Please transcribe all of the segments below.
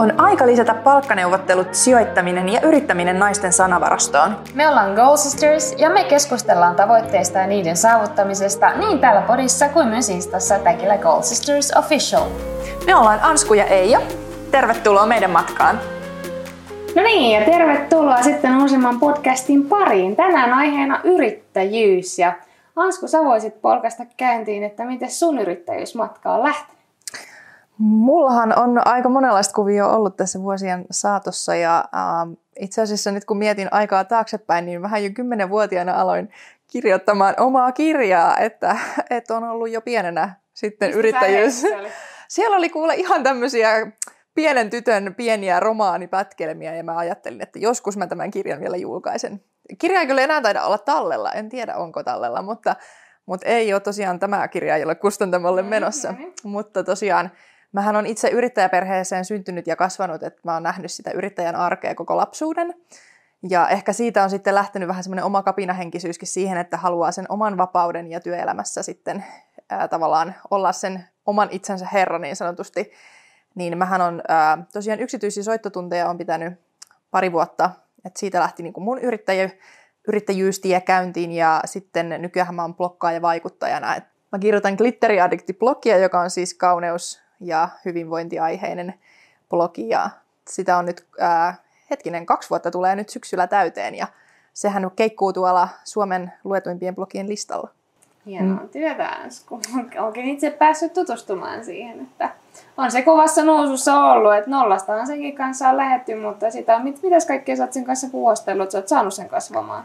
On aika lisätä palkkaneuvottelut, sijoittaminen ja yrittäminen naisten sanavarastoon. Me ollaan Goal Sisters ja me keskustellaan tavoitteista ja niiden saavuttamisesta niin täällä podissa kuin myös Instassa tagillä Goal Sisters Official. Me ollaan Ansku ja Eija. Tervetuloa meidän matkaan. No niin, ja tervetuloa sitten uusimman podcastin pariin. Tänään aiheena yrittäjyys ja Ansku, sä voisit polkasta käyntiin, että miten sun yrittäjyysmatka on lähtenyt? Mullahan on aika monenlaista kuvia ollut tässä vuosien saatossa ja äh, itse asiassa nyt kun mietin aikaa taaksepäin, niin vähän jo kymmenenvuotiaana aloin kirjoittamaan omaa kirjaa, että, että on ollut jo pienenä sitten Mistä yrittäjyys. Siellä oli kuule ihan tämmöisiä pienen tytön pieniä romaanipätkelmiä ja mä ajattelin, että joskus mä tämän kirjan vielä julkaisen. Kirja ei kyllä enää taida olla tallella, en tiedä onko tallella, mutta, mutta ei ole tosiaan tämä kirja, ole kustantamolle menossa. Mm-hmm. Mutta tosiaan Mähän on itse yrittäjäperheeseen syntynyt ja kasvanut, että mä oon nähnyt sitä yrittäjän arkea koko lapsuuden. Ja ehkä siitä on sitten lähtenyt vähän semmoinen oma kapinahenkisyyskin siihen, että haluaa sen oman vapauden ja työelämässä sitten ää, tavallaan olla sen oman itsensä herra niin sanotusti. Niin mähän on ää, tosiaan yksityisiä soittotunteja on pitänyt pari vuotta, että siitä lähti niin mun yrittäjä, yrittäjyystie käyntiin ja sitten nykyään mä oon blokkaaja vaikuttajana. Mä kirjoitan Glitteriaddict-blogia, joka on siis kauneus ja hyvinvointiaiheinen blogi ja sitä on nyt, ää, hetkinen, kaksi vuotta tulee nyt syksyllä täyteen ja sehän keikkuu tuolla Suomen luetuimpien blogien listalla. Hienoa mm. työtä, kun Onkin itse päässyt tutustumaan siihen, että on se kovassa nousussa ollut, että nollastahan senkin kanssa on lähetty, mutta sitä mit, mitäs kaikkea sä oot sen kanssa puhustellut, että sä oot saanut sen kasvamaan?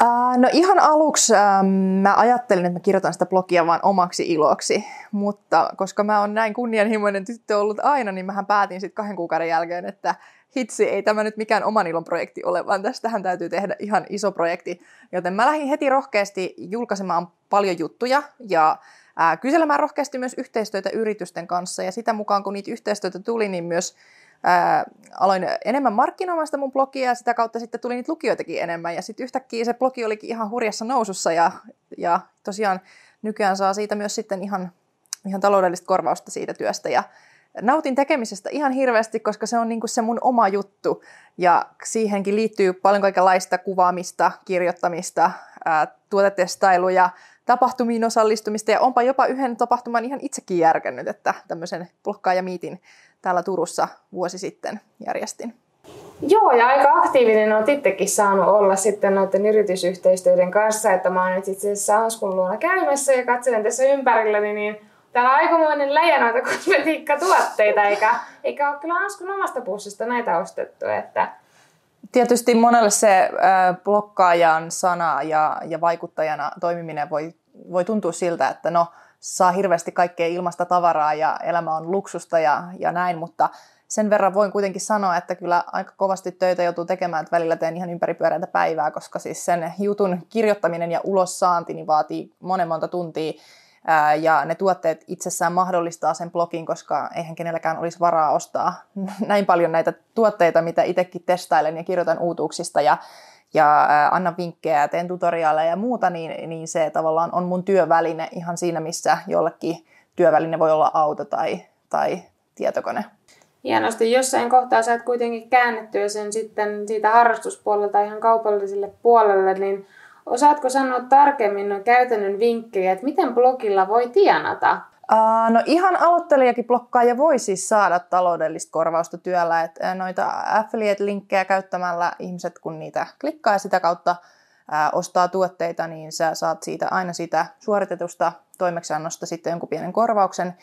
Uh, no ihan aluksi uh, mä ajattelin, että mä kirjoitan sitä blogia vain omaksi iloksi, mutta koska mä oon näin kunnianhimoinen tyttö ollut aina, niin mähän päätin sitten kahden kuukauden jälkeen, että hitsi, ei tämä nyt mikään oman ilon projekti ole, vaan tästähän täytyy tehdä ihan iso projekti. Joten mä lähdin heti rohkeasti julkaisemaan paljon juttuja ja ää, kyselemään rohkeasti myös yhteistyötä yritysten kanssa. Ja sitä mukaan, kun niitä yhteistyötä tuli, niin myös ää, aloin enemmän markkinoimaan sitä mun blogia ja sitä kautta sitten tuli niitä lukijoitakin enemmän. Ja sitten yhtäkkiä se blogi olikin ihan hurjassa nousussa ja, ja tosiaan nykyään saa siitä myös sitten ihan, ihan taloudellista korvausta siitä työstä. Ja nautin tekemisestä ihan hirveästi, koska se on niin kuin se mun oma juttu. Ja siihenkin liittyy paljon kaikenlaista kuvaamista, kirjoittamista, ää, tuotetestailuja, tapahtumiin osallistumista ja onpa jopa yhden tapahtuman ihan itsekin järkännyt, että tämmöisen blokkaajamiitin täällä Turussa vuosi sitten järjestin. Joo, ja aika aktiivinen on itsekin saanut olla sitten noiden yritysyhteistyöiden kanssa, että mä oon nyt itse asiassa Anskun luona käymässä ja katselen tässä ympärilläni, niin täällä on aikamoinen läjä noita kosmetiikkatuotteita, eikä, eikä ole kyllä Anskun omasta pussista näitä ostettu, että Tietysti monelle se äh, blokkaajan sana ja, ja vaikuttajana toimiminen voi, voi tuntua siltä, että no, saa hirveästi kaikkea ilmasta tavaraa ja elämä on luksusta ja, ja näin, mutta sen verran voin kuitenkin sanoa, että kyllä aika kovasti töitä joutuu tekemään, että välillä teen ihan ympäripyöreitä päivää, koska siis sen jutun kirjoittaminen ja ulossaanti niin vaatii monen monta tuntia ja ne tuotteet itsessään mahdollistaa sen blogin, koska eihän kenelläkään olisi varaa ostaa näin paljon näitä tuotteita, mitä itsekin testailen ja kirjoitan uutuuksista ja, ja annan vinkkejä teen tutoriaaleja ja muuta, niin, niin se tavallaan on mun työväline ihan siinä, missä jollekin työväline voi olla auto tai, tai tietokone. Hienosti. Jossain kohtaa saat kuitenkin käännettyä sen sitten siitä harrastuspuolelta ihan kaupalliselle puolelle, niin Osaatko sanoa tarkemmin noin käytännön vinkkejä, että miten blogilla voi tienata? No ihan aloittelijakin blokkaaja voi siis saada taloudellista korvausta työllä. että noita affiliate-linkkejä käyttämällä ihmiset, kun niitä klikkaa ja sitä kautta ostaa tuotteita, niin sä saat siitä aina sitä suoritetusta toimeksiannosta sitten jonkun pienen korvauksen.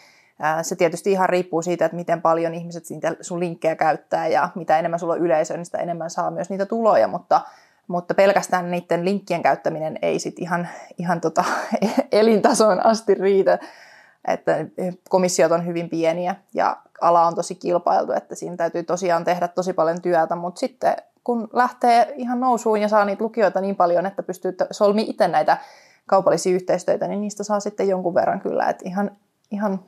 Se tietysti ihan riippuu siitä, että miten paljon ihmiset siitä sun linkkejä käyttää ja mitä enemmän sulla on yleisöä, niin sitä enemmän saa myös niitä tuloja, mutta mutta pelkästään niiden linkkien käyttäminen ei sit ihan, ihan tota elintasoon asti riitä. Että komissiot on hyvin pieniä ja ala on tosi kilpailtu, että siinä täytyy tosiaan tehdä tosi paljon työtä, mutta sitten kun lähtee ihan nousuun ja saa niitä lukijoita niin paljon, että pystyy solmi itse näitä kaupallisia yhteistyötä, niin niistä saa sitten jonkun verran kyllä, että ihan, ihan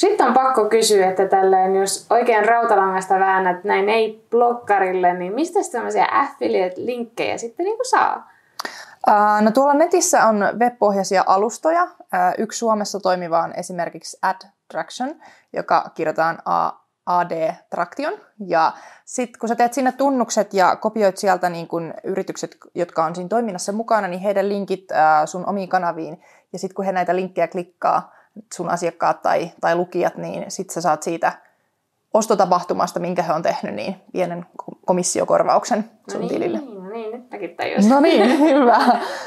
sitten on pakko kysyä, että tälleen, jos oikein rautalangasta väännät näin ei blokkarille, niin mistä tämmöisiä affiliate-linkkejä sitten niin saa? Uh, no tuolla netissä on webpohjaisia alustoja. Uh, yksi Suomessa toimiva on esimerkiksi AdTraction, joka kirjoitetaan AD Traction. Ja sitten kun sä teet sinne tunnukset ja kopioit sieltä niin kun yritykset, jotka on siinä toiminnassa mukana, niin heidän linkit ää, sun omiin kanaviin. Ja sitten kun he näitä linkkejä klikkaa, sun asiakkaat tai, tai lukijat, niin sitten sä saat siitä ostotapahtumasta, minkä he on tehnyt, niin pienen komissiokorvauksen sun no niin, tilille. Niin, nyt mäkin tajusin. No niin, hyvä.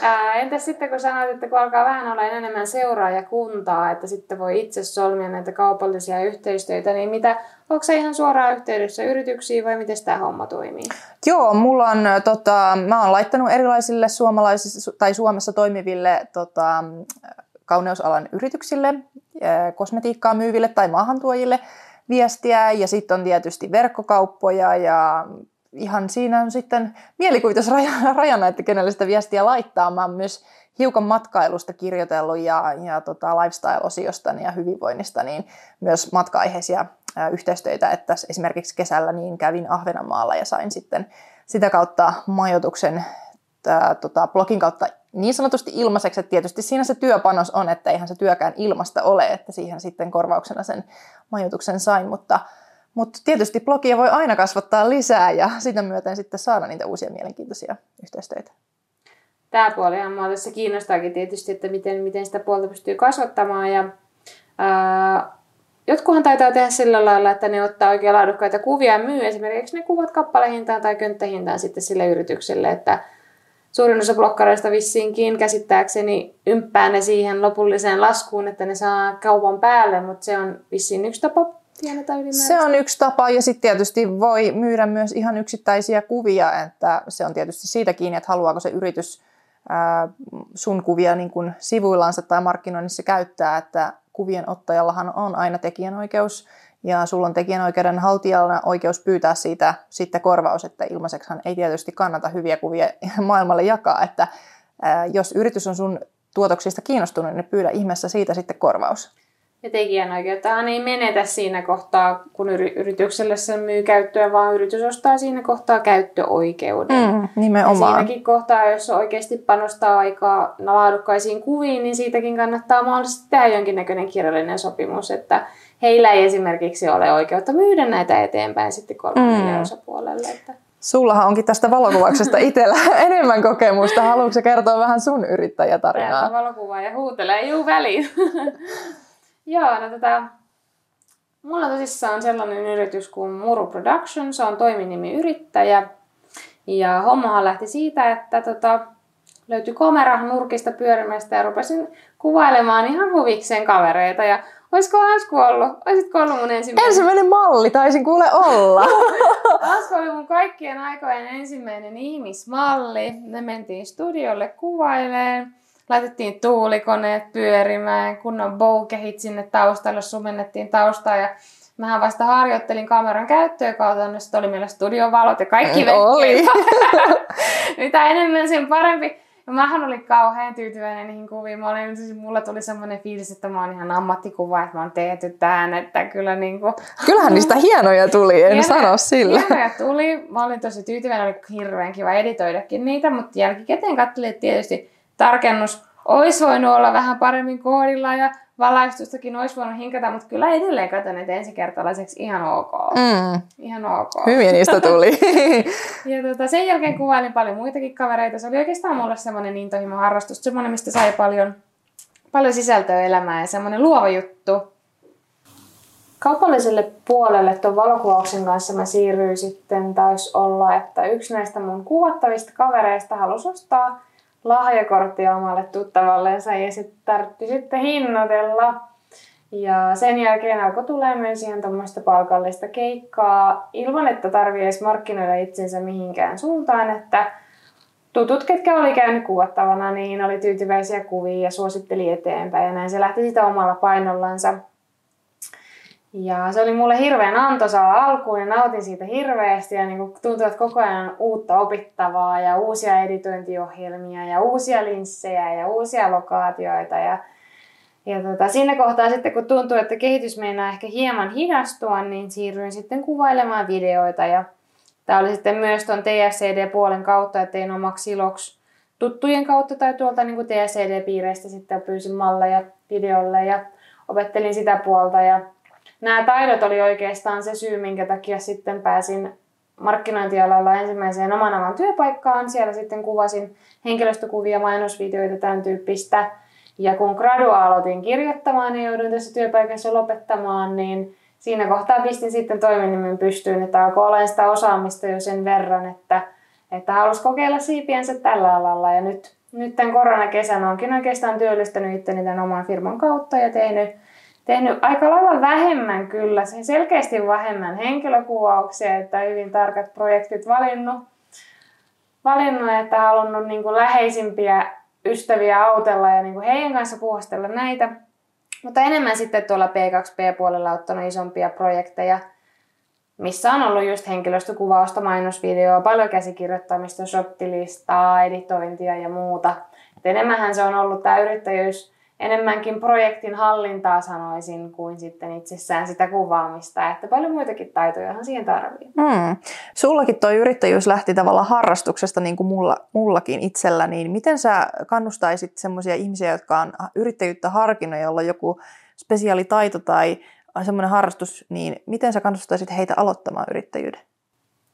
Ää, entäs sitten kun sanoit, että kun alkaa vähän olla enemmän seuraajakuntaa, että sitten voi itse solmia näitä kaupallisia yhteistyötä, niin mitä, onko se ihan suoraan yhteydessä yrityksiin vai miten tämä homma toimii? Joo, mulla on, tota, mä oon laittanut erilaisille suomalaisille tai Suomessa toimiville tota, kauneusalan yrityksille, kosmetiikkaa myyville tai maahantuojille viestiä ja sitten on tietysti verkkokauppoja ja ihan siinä on sitten mielikuvitus rajana, että kenelle sitä viestiä laittaa. Mä oon myös hiukan matkailusta kirjoitellut ja, ja tota lifestyle-osiosta ja hyvinvoinnista, niin myös matka-aiheisia että esimerkiksi kesällä niin kävin Ahvenanmaalla ja sain sitten sitä kautta majoituksen tää, tota, blogin kautta niin sanotusti ilmaiseksi, että tietysti siinä se työpanos on, että eihän se työkään ilmasta ole, että siihen sitten korvauksena sen majoituksen sain, mutta, mutta tietysti blogia voi aina kasvattaa lisää ja sitä myöten sitten saada niitä uusia mielenkiintoisia yhteistyötä. Tämä puolihan mua tässä kiinnostaakin tietysti, että miten, miten sitä puolta pystyy kasvattamaan ja ää, Jotkuhan taitaa tehdä sillä lailla, että ne ottaa oikein laadukkaita kuvia ja myy esimerkiksi ne kuvat kappalehintaan tai könttähintaan sitten sille yritykselle, että suurin osa blokkareista vissiinkin käsittääkseni ymppää ne siihen lopulliseen laskuun, että ne saa kaupan päälle, mutta se on vissiin yksi tapa se on yksi tapa ja sitten tietysti voi myydä myös ihan yksittäisiä kuvia, että se on tietysti siitä kiinni, että haluaako se yritys sun kuvia niin kuin sivuillansa tai markkinoinnissa käyttää, että kuvien ottajallahan on aina tekijänoikeus ja sulla on tekijänoikeuden haltijalla oikeus pyytää siitä sitten korvaus, että ilmaiseksihan ei tietysti kannata hyviä kuvia maailmalle jakaa, että jos yritys on sun tuotoksista kiinnostunut, niin pyydä ihmeessä siitä sitten korvaus. Ja tekijänoikeuttahan ei menetä siinä kohtaa, kun yritykselle se myy käyttöä, vaan yritys ostaa siinä kohtaa käyttöoikeuden. Mm, nimenomaan. Ja siinäkin kohtaa, jos oikeasti panostaa aikaa laadukkaisiin kuviin, niin siitäkin kannattaa mahdollisesti tehdä jonkinnäköinen kirjallinen sopimus, että heillä ei esimerkiksi ole oikeutta myydä näitä eteenpäin sitten kolmannelle mm. osapuolelle. Että... Sullahan onkin tästä valokuvauksesta itsellä enemmän kokemusta. Haluatko kertoa vähän sun yrittäjätarinaa? Tämä valokuvaa ja huutelee juu väliin. Joo, no tota, mulla tosissaan on sellainen yritys kuin Muru Production, se on toiminimi yrittäjä. Ja hommahan lähti siitä, että tota, löytyi kamera nurkista pyörimästä ja rupesin kuvailemaan ihan huvikseen kavereita. Ja olisiko Asku ollut? Olisitko ollut mun ensimmäinen? Ensimmäinen malli, taisin kuule olla. Asku oli mun kaikkien aikojen ensimmäinen ihmismalli. Me mentiin studiolle kuvailemaan laitettiin tuulikoneet pyörimään, kunnon bokehit sinne taustalle, sumennettiin taustaa ja Mähän vasta harjoittelin kameran käyttöä kautta, niin oli meillä studiovalot ja kaikki Oli. Mitä enemmän sen parempi. Ja mähän olin kauhean tyytyväinen niihin kuviin. Mä olin, siis mulla tuli semmoinen fiilis, että mä oon ihan ammattikuva, että mä oon tehty tähän, että kyllä niinku... Kyllähän niistä hienoja tuli, en hienoja, sano sillä. Hienoja tuli. Mä olin tosi tyytyväinen, oli hirveän kiva editoidakin niitä, mutta jälkikäteen katselin, tietysti tarkennus olisi voinut olla vähän paremmin koodilla ja valaistustakin olisi voinut hinkata, mutta kyllä edelleen katson, että ensikertalaiseksi ihan ok. Mm. Ihan ok. Hyvin niistä tuli. ja tota, sen jälkeen kuvailin paljon muitakin kavereita. Se oli oikeastaan mulle semmoinen intohimo harrastus, semmoinen, mistä sai paljon, paljon sisältöä elämään ja semmoinen luova juttu. Kaupalliselle puolelle tuon valokuvauksen kanssa mä siirryin sitten, taisi olla, että yksi näistä mun kuvattavista kavereista halusi ostaa lahjakorttia omalle tuttavallensa ja sitten tarvitsi sitten hinnoitella. Ja sen jälkeen alkoi tulee myös ihan tuommoista palkallista keikkaa ilman, että tarvii edes markkinoida itsensä mihinkään suuntaan, että tutut, ketkä oli käynyt kuvattavana, niin oli tyytyväisiä kuvia ja suositteli eteenpäin ja näin se lähti sitä omalla painollansa. Ja se oli mulle hirveän antoisaa alkuun ja nautin siitä hirveästi ja niin tuntui, että koko ajan uutta opittavaa ja uusia editointiohjelmia ja uusia linssejä ja uusia lokaatioita. Ja, ja tota, siinä kohtaa sitten kun tuntui, että kehitys meinaa ehkä hieman hidastua, niin siirryin sitten kuvailemaan videoita ja Tämä oli sitten myös tuon TSCD-puolen kautta, että tein omaksi iloksi tuttujen kautta tai tuolta niin TSCD-piireistä sitten pyysin malleja videolle ja opettelin sitä puolta ja nämä taidot oli oikeastaan se syy, minkä takia sitten pääsin markkinointialalla ensimmäiseen oman alan työpaikkaan. Siellä sitten kuvasin henkilöstökuvia, mainosvideoita, tämän tyyppistä. Ja kun gradua aloitin kirjoittamaan ja jouduin tässä työpaikassa lopettamaan, niin siinä kohtaa pistin sitten toiminimen pystyyn, että alkoi olla sitä osaamista jo sen verran, että, että halusi kokeilla siipiensä tällä alalla. Ja nyt, nyt tämän koronakesän onkin oikeastaan työllistänyt itteni tämän oman firman kautta ja tehnyt, tehnyt aika lailla vähemmän kyllä, selkeästi vähemmän henkilökuvauksia, että hyvin tarkat projektit valinnut, valinnut että halunnut niin kuin läheisimpiä ystäviä autella ja niin kuin heidän kanssa puhastella näitä. Mutta enemmän sitten tuolla P2P-puolella ottanut isompia projekteja, missä on ollut just henkilöstökuvausta, mainosvideoa, paljon käsikirjoittamista, shoptilistaa, editointia ja muuta. Et enemmänhän se on ollut tämä yrittäjyys enemmänkin projektin hallintaa sanoisin kuin sitten itsessään sitä kuvaamista. Että paljon muitakin taitojahan siihen tarvii. Mm. Sullakin tuo yrittäjyys lähti tavallaan harrastuksesta niin kuin mulla, mullakin itsellä, niin miten sä kannustaisit sellaisia ihmisiä, jotka on yrittäjyyttä harkinnut, jolla on joku spesiaalitaito tai semmoinen harrastus, niin miten sä kannustaisit heitä aloittamaan yrittäjyyden?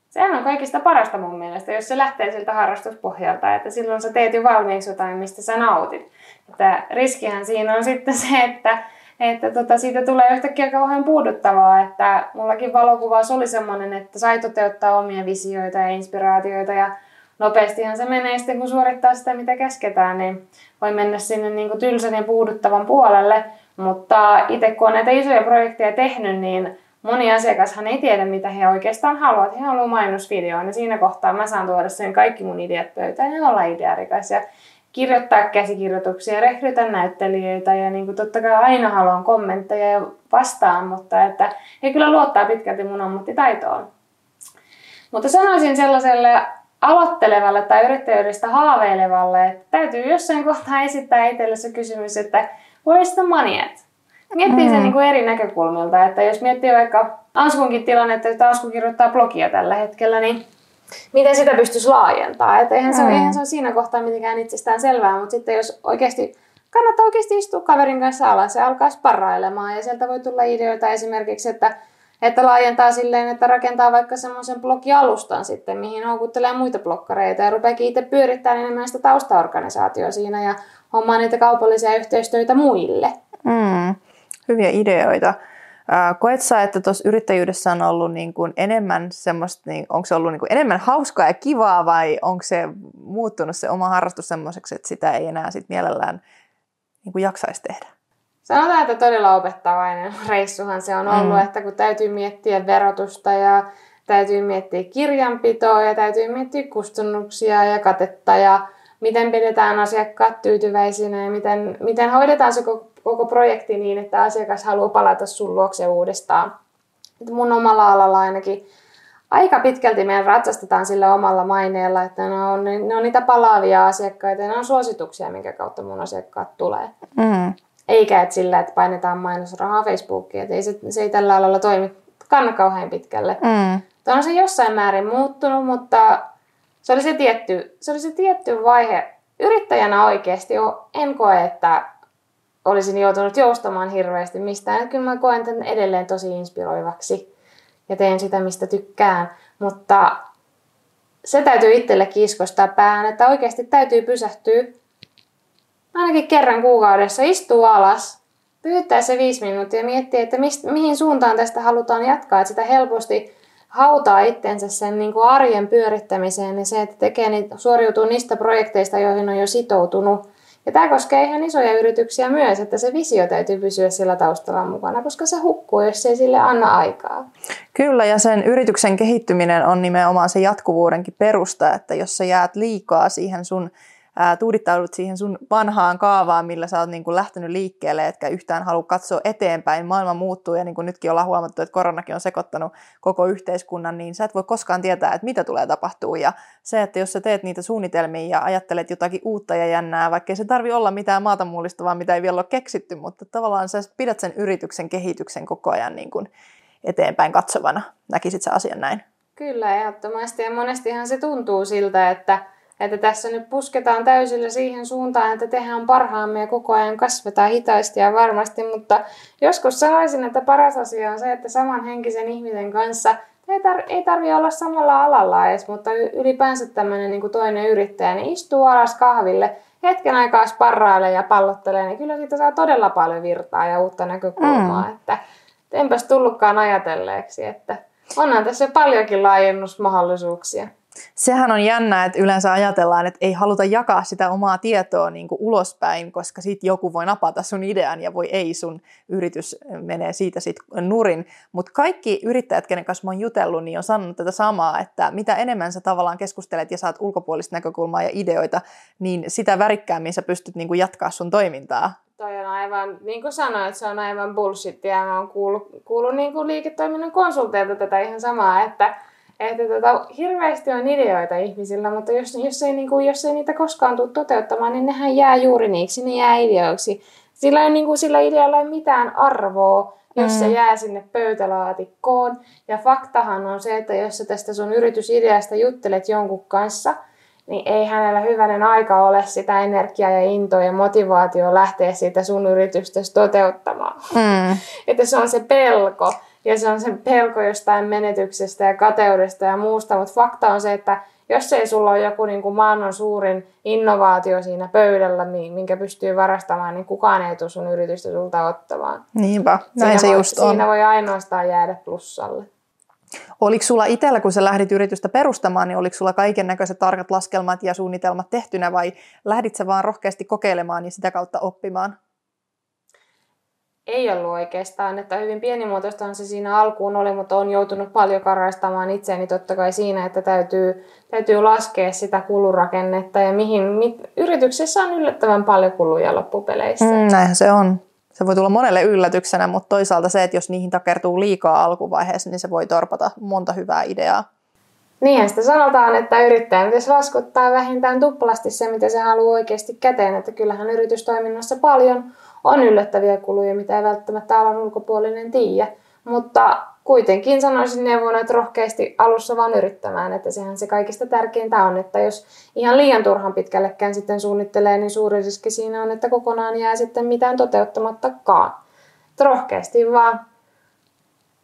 Sehän on kaikista parasta mun mielestä, jos se lähtee siltä harrastuspohjalta, että silloin sä teet jo valmiiksi jotain, mistä sä nautit. Että riskihän siinä on sitten se, että, että tota, siitä tulee yhtäkkiä kauhean puuduttavaa, että mullakin valokuvaus oli semmoinen, että sai toteuttaa omia visioita ja inspiraatioita ja nopeastihan se menee sitten, kun suorittaa sitä, mitä käsketään, niin voi mennä sinne niin kuin tylsän ja puuduttavan puolelle. Mutta itse kun on näitä isoja projekteja tehnyt, niin moni asiakashan ei tiedä, mitä he oikeastaan haluavat. He haluavat mainosvideoon ja siinä kohtaa mä saan tuoda sen kaikki mun ideat pöytään ja olla idearikas ja kirjoittaa käsikirjoituksia, rekrytä näyttelijöitä ja niin kuin totta kai aina haluan kommentteja ja vastaan, mutta että he kyllä luottaa pitkälti mun ammattitaitoon. Mutta sanoisin sellaiselle aloittelevalle tai yrittäjyydestä haaveilevalle, että täytyy jossain kohtaa esittää itselle se kysymys, että where's the money at? Miettii mm. sen niin kuin eri näkökulmilta, että jos miettii vaikka Anskunkin tilannetta, että Ansku kirjoittaa blogia tällä hetkellä, niin miten sitä pystyisi laajentamaan. Että eihän, se, mm. eihän se ole siinä kohtaa mitenkään itsestään selvää, mutta sitten jos oikeasti kannattaa oikeasti istua kaverin kanssa alas ja alkaa sparrailemaan ja sieltä voi tulla ideoita esimerkiksi, että että laajentaa silleen, että rakentaa vaikka semmoisen blogialustan sitten, mihin houkuttelee muita blokkareita ja rupeakin itse pyörittämään enemmän sitä taustaorganisaatioa siinä ja hommaa niitä kaupallisia yhteistyötä muille. Mm hyviä ideoita. Koet sä, että tuossa yrittäjyydessä on ollut niin kuin enemmän semmoista, niin onko se ollut niin kuin enemmän hauskaa ja kivaa vai onko se muuttunut se oma harrastus semmoiseksi, että sitä ei enää sit mielellään niin kuin jaksaisi tehdä? Sanotaan, että todella opettavainen reissuhan se on ollut, mm. että kun täytyy miettiä verotusta ja täytyy miettiä kirjanpitoa ja täytyy miettiä kustannuksia ja katetta ja miten pidetään asiakkaat tyytyväisinä ja miten, miten hoidetaan se koko projekti niin, että asiakas haluaa palata sun luokse uudestaan. Että mun omalla alalla ainakin aika pitkälti meidän ratsastetaan sillä omalla maineella, että ne on, ne on niitä palaavia asiakkaita ja ne on suosituksia, minkä kautta mun asiakkaat tulee. Mm. Eikä että sillä, että painetaan mainosrahaa Facebookiin, että ei se, se ei tällä alalla toimi kanna kauhean pitkälle. Mm. Tämä on se jossain määrin muuttunut, mutta se oli se tietty, se oli se tietty vaihe. Yrittäjänä oikeasti en koe, että olisin joutunut joustamaan hirveästi mistään. Kyllä mä koen tämän edelleen tosi inspiroivaksi ja teen sitä, mistä tykkään. Mutta se täytyy itselle kiskostaa päähän, että oikeasti täytyy pysähtyä ainakin kerran kuukaudessa, istuu alas, pyytää se viisi minuuttia ja miettiä, että mist, mihin suuntaan tästä halutaan jatkaa. Että sitä helposti hautaa itsensä sen niin kuin arjen pyörittämiseen ja se, että tekee niitä, suoriutuu niistä projekteista, joihin on jo sitoutunut ja tämä koskee ihan isoja yrityksiä myös, että se visio täytyy pysyä sillä taustalla mukana, koska se hukkuu, jos ei sille anna aikaa. Kyllä, ja sen yrityksen kehittyminen on nimenomaan se jatkuvuudenkin perusta, että jos sä jäät liikaa siihen sun ää, tuudittaudut siihen sun vanhaan kaavaan, millä sä oot niin kuin lähtenyt liikkeelle, etkä yhtään halua katsoa eteenpäin. Maailma muuttuu ja niin kuin nytkin ollaan huomattu, että koronakin on sekoittanut koko yhteiskunnan, niin sä et voi koskaan tietää, että mitä tulee tapahtuu. Ja se, että jos sä teet niitä suunnitelmia ja ajattelet jotakin uutta ja jännää, vaikka se tarvi olla mitään maata mullistavaa, mitä ei vielä ole keksitty, mutta tavallaan sä pidät sen yrityksen kehityksen koko ajan niin kuin eteenpäin katsovana. Näkisit sä asian näin? Kyllä, ehdottomasti. Ja monestihan se tuntuu siltä, että Että tässä nyt pusketaan täysillä siihen suuntaan, että tehdään parhaamme ja koko ajan kasvetaan hitaasti ja varmasti, mutta joskus sanoisin, että paras asia on se, että samanhenkisen ihmisen kanssa ei, tar- ei tarvitse olla samalla alalla edes, mutta ylipäänsä tämmöinen niin toinen yrittäjä, niin istuu alas kahville, hetken aikaa sparrailee ja pallottelee, niin kyllä siitä saa todella paljon virtaa ja uutta näkökulmaa. Mm. Että enpäs tullutkaan ajatelleeksi, että onhan tässä paljonkin laajennusmahdollisuuksia. Sehän on jännä, että yleensä ajatellaan, että ei haluta jakaa sitä omaa tietoa niin kuin ulospäin, koska sitten joku voi napata sun idean ja voi ei, sun yritys menee siitä sitten nurin. Mutta kaikki yrittäjät, kenen kanssa mä oon jutellut, niin on sanonut tätä samaa, että mitä enemmän sä tavallaan keskustelet ja saat ulkopuolista näkökulmaa ja ideoita, niin sitä värikkäämmin sä pystyt niin kuin jatkaa sun toimintaa. Toi on aivan, niin kuin sanoit, se on aivan bullshit ja mä oon kuullut, kuullut niin kuin liiketoiminnan konsulteilta tätä ihan samaa, että että tota, hirveästi on ideoita ihmisillä, mutta jos, jos, ei, niin kuin, jos ei niitä koskaan tule toteuttamaan, niin nehän jää juuri niiksi, ne jää ideoiksi. Sillä, ei, niin kuin, sillä idealla ei mitään arvoa, jos mm. se jää sinne pöytälaatikkoon. Ja faktahan on se, että jos sä tästä sun yritysideasta juttelet jonkun kanssa, niin ei hänellä hyvänen aika ole sitä energiaa ja intoa ja motivaatio lähteä siitä sun yritystä toteuttamaan. Mm. että se on se pelko ja se on se pelko jostain menetyksestä ja kateudesta ja muusta, mutta fakta on se, että jos ei sulla ole joku niin kuin maailman suurin innovaatio siinä pöydällä, minkä pystyy varastamaan, niin kukaan ei tule sun yritystä sulta ottamaan. Niinpä, näin siinä se voi, just on. Siinä voi ainoastaan jäädä plussalle. Oliko sulla itsellä, kun sä lähdit yritystä perustamaan, niin oliko sulla kaiken näköiset tarkat laskelmat ja suunnitelmat tehtynä vai lähdit sä vaan rohkeasti kokeilemaan ja sitä kautta oppimaan? Ei ollut oikeastaan, että hyvin pienimuotoistahan se siinä alkuun oli, mutta on joutunut paljon karaistamaan itseäni totta kai siinä, että täytyy, täytyy laskea sitä kulurakennetta ja mihin mit, yrityksessä on yllättävän paljon kuluja loppupeleissä. Mm, näinhän se on. Se voi tulla monelle yllätyksenä, mutta toisaalta se, että jos niihin takertuu liikaa alkuvaiheessa, niin se voi torpata monta hyvää ideaa. Niinhän sitä sanotaan, että yrittäjän pitäisi laskuttaa vähintään tuplasti se, mitä se haluaa oikeasti käteen. Että kyllähän yritystoiminnassa paljon on yllättäviä kuluja, mitä ei välttämättä alan ulkopuolinen tiedä. Mutta kuitenkin sanoisin neuvon, että rohkeasti alussa vaan yrittämään, että sehän se kaikista tärkeintä on, että jos ihan liian turhan pitkällekään sitten suunnittelee, niin suuri riski siinä on, että kokonaan jää sitten mitään toteuttamattakaan. Että rohkeasti vaan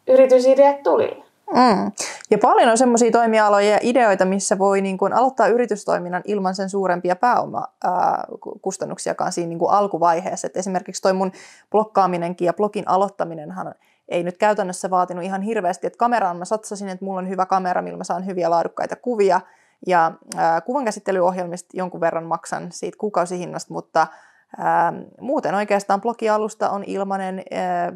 yritysideat tulille. Mm. Ja paljon on semmoisia toimialoja ja ideoita, missä voi niin kuin aloittaa yritystoiminnan ilman sen suurempia pääomakustannuksiakaan siinä niin kuin alkuvaiheessa. Et esimerkiksi toi mun blokkaaminenkin ja blogin aloittaminenhan ei nyt käytännössä vaatinut ihan hirveästi, että kameraan mä satsasin, että mulla on hyvä kamera, millä mä saan hyviä laadukkaita kuvia, ja äh, kuvankäsittelyohjelmista jonkun verran maksan siitä kuukausihinnasta, mutta muuten oikeastaan blogialusta on ilmainen, äh,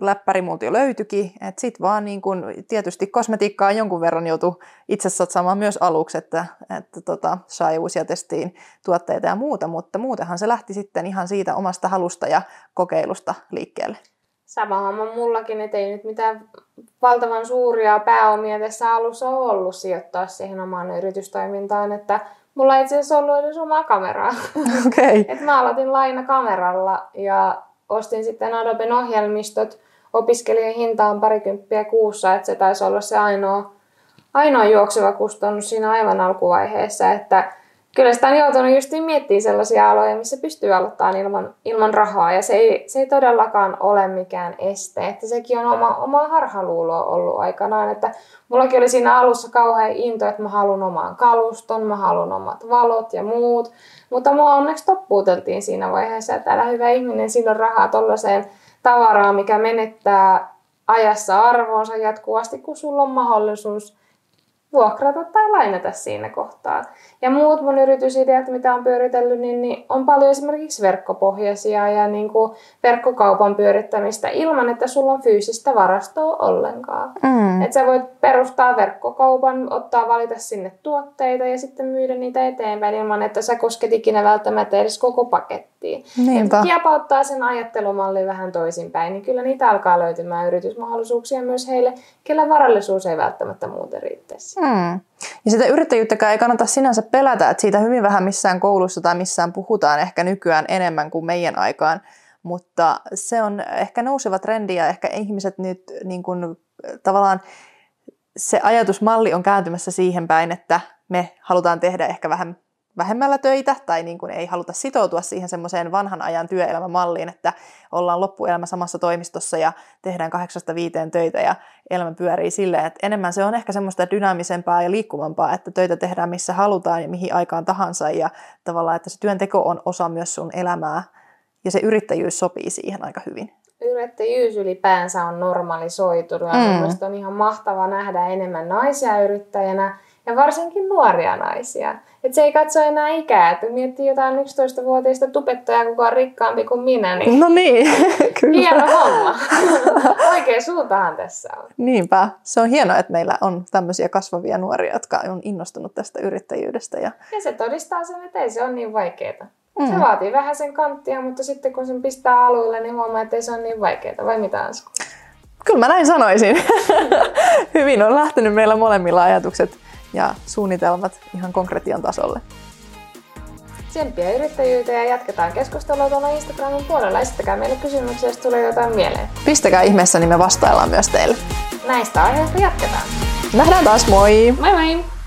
läppäri multa jo löytyikin, että sit vaan niin kun, tietysti kosmetiikkaa jonkun verran joutuu itse satsaamaan myös aluksi, että, että tota, sai uusia testiin tuotteita ja muuta, mutta muutenhan se lähti sitten ihan siitä omasta halusta ja kokeilusta liikkeelle. Sama homma mullakin, että ei nyt mitään valtavan suuria pääomia tässä alussa ollut sijoittaa siihen omaan yritystoimintaan, että Mulla ei itse asiassa ollut edes omaa kameraa. Okay. Et mä aloitin laina kameralla ja ostin sitten Adoben ohjelmistot. Opiskelijan hinta on parikymppiä kuussa, että se taisi olla se ainoa, ainoa juokseva kustannus siinä aivan alkuvaiheessa. Että kyllä sitä on joutunut just miettimään sellaisia aloja, missä pystyy aloittamaan ilman, ilman rahaa. Ja se ei, se ei todellakaan ole mikään este. Että sekin on oma, oma harhaluulo ollut aikanaan. Että mullakin oli siinä alussa kauhean into, että mä haluan omaan kaluston, mä haluan omat valot ja muut. Mutta mua onneksi toppuuteltiin siinä vaiheessa, että älä hyvä ihminen, siinä on rahaa tollaiseen tavaraan, mikä menettää ajassa arvoonsa jatkuvasti, kun sulla on mahdollisuus vuokrata tai lainata siinä kohtaa. Ja muut mun yritysideat, mitä on pyöritellyt, niin, niin on paljon esimerkiksi verkkopohjaisia ja niin kuin verkkokaupan pyörittämistä ilman, että sulla on fyysistä varastoa ollenkaan. Mm. Että sä voit perustaa verkkokaupan, ottaa valita sinne tuotteita ja sitten myydä niitä eteenpäin ilman, että sä kosket ikinä välttämättä edes koko pakettiin. Niinpä. Kiepauttaa sen ajattelumallin vähän toisinpäin, niin kyllä niitä alkaa löytymään yritysmahdollisuuksia myös heille, kellä varallisuus ei välttämättä muuten riittäisi. Mm. Ja sitä yrittäjyyttäkään ei kannata sinänsä pelätä, että siitä hyvin vähän missään koulussa tai missään puhutaan ehkä nykyään enemmän kuin meidän aikaan. Mutta se on ehkä nouseva trendi ja ehkä ihmiset nyt niin kuin, tavallaan se ajatusmalli on kääntymässä siihen päin, että me halutaan tehdä ehkä vähän vähemmällä töitä tai niin kuin ei haluta sitoutua siihen semmoiseen vanhan ajan työelämämalliin, että ollaan loppuelämä samassa toimistossa ja tehdään kahdeksasta viiteen töitä ja elämä pyörii silleen, että enemmän se on ehkä semmoista dynaamisempaa ja liikkuvampaa, että töitä tehdään missä halutaan ja mihin aikaan tahansa ja tavallaan, että se työnteko on osa myös sun elämää ja se yrittäjyys sopii siihen aika hyvin. Yrittäjyys ylipäänsä on normalisoitunut ja mm. on ihan mahtava nähdä enemmän naisia yrittäjänä ja varsinkin nuoria naisia. Et se ei katso enää ikää, että miettii jotain 11-vuotiaista tupettajaa, kuka on rikkaampi kuin minä. Niin no niin, kyllä. Hieno homma. Oikein suuntahan tässä on. Niinpä. Se on hienoa, että meillä on tämmöisiä kasvavia nuoria, jotka on innostunut tästä yrittäjyydestä. Ja, ja se todistaa sen, että ei se ole niin vaikeaa. Mm. Se vaatii vähän sen kanttia, mutta sitten kun sen pistää alueelle, niin huomaa, että ei se ole niin vaikeaa. Vai mitä Ansku? Kyllä mä näin sanoisin. Hyvin on lähtenyt meillä molemmilla ajatukset ja suunnitelmat ihan konkretian tasolle. Tsemppiä yrittäjyyteen ja jatketaan keskustelua tuolla Instagramin puolella. Esittäkää meille kysymyksiä, jos tulee jotain mieleen. Pistäkää ihmeessä, niin me vastaillaan myös teille. Näistä aiheista jatketaan. Nähdään taas, moi! Moi moi!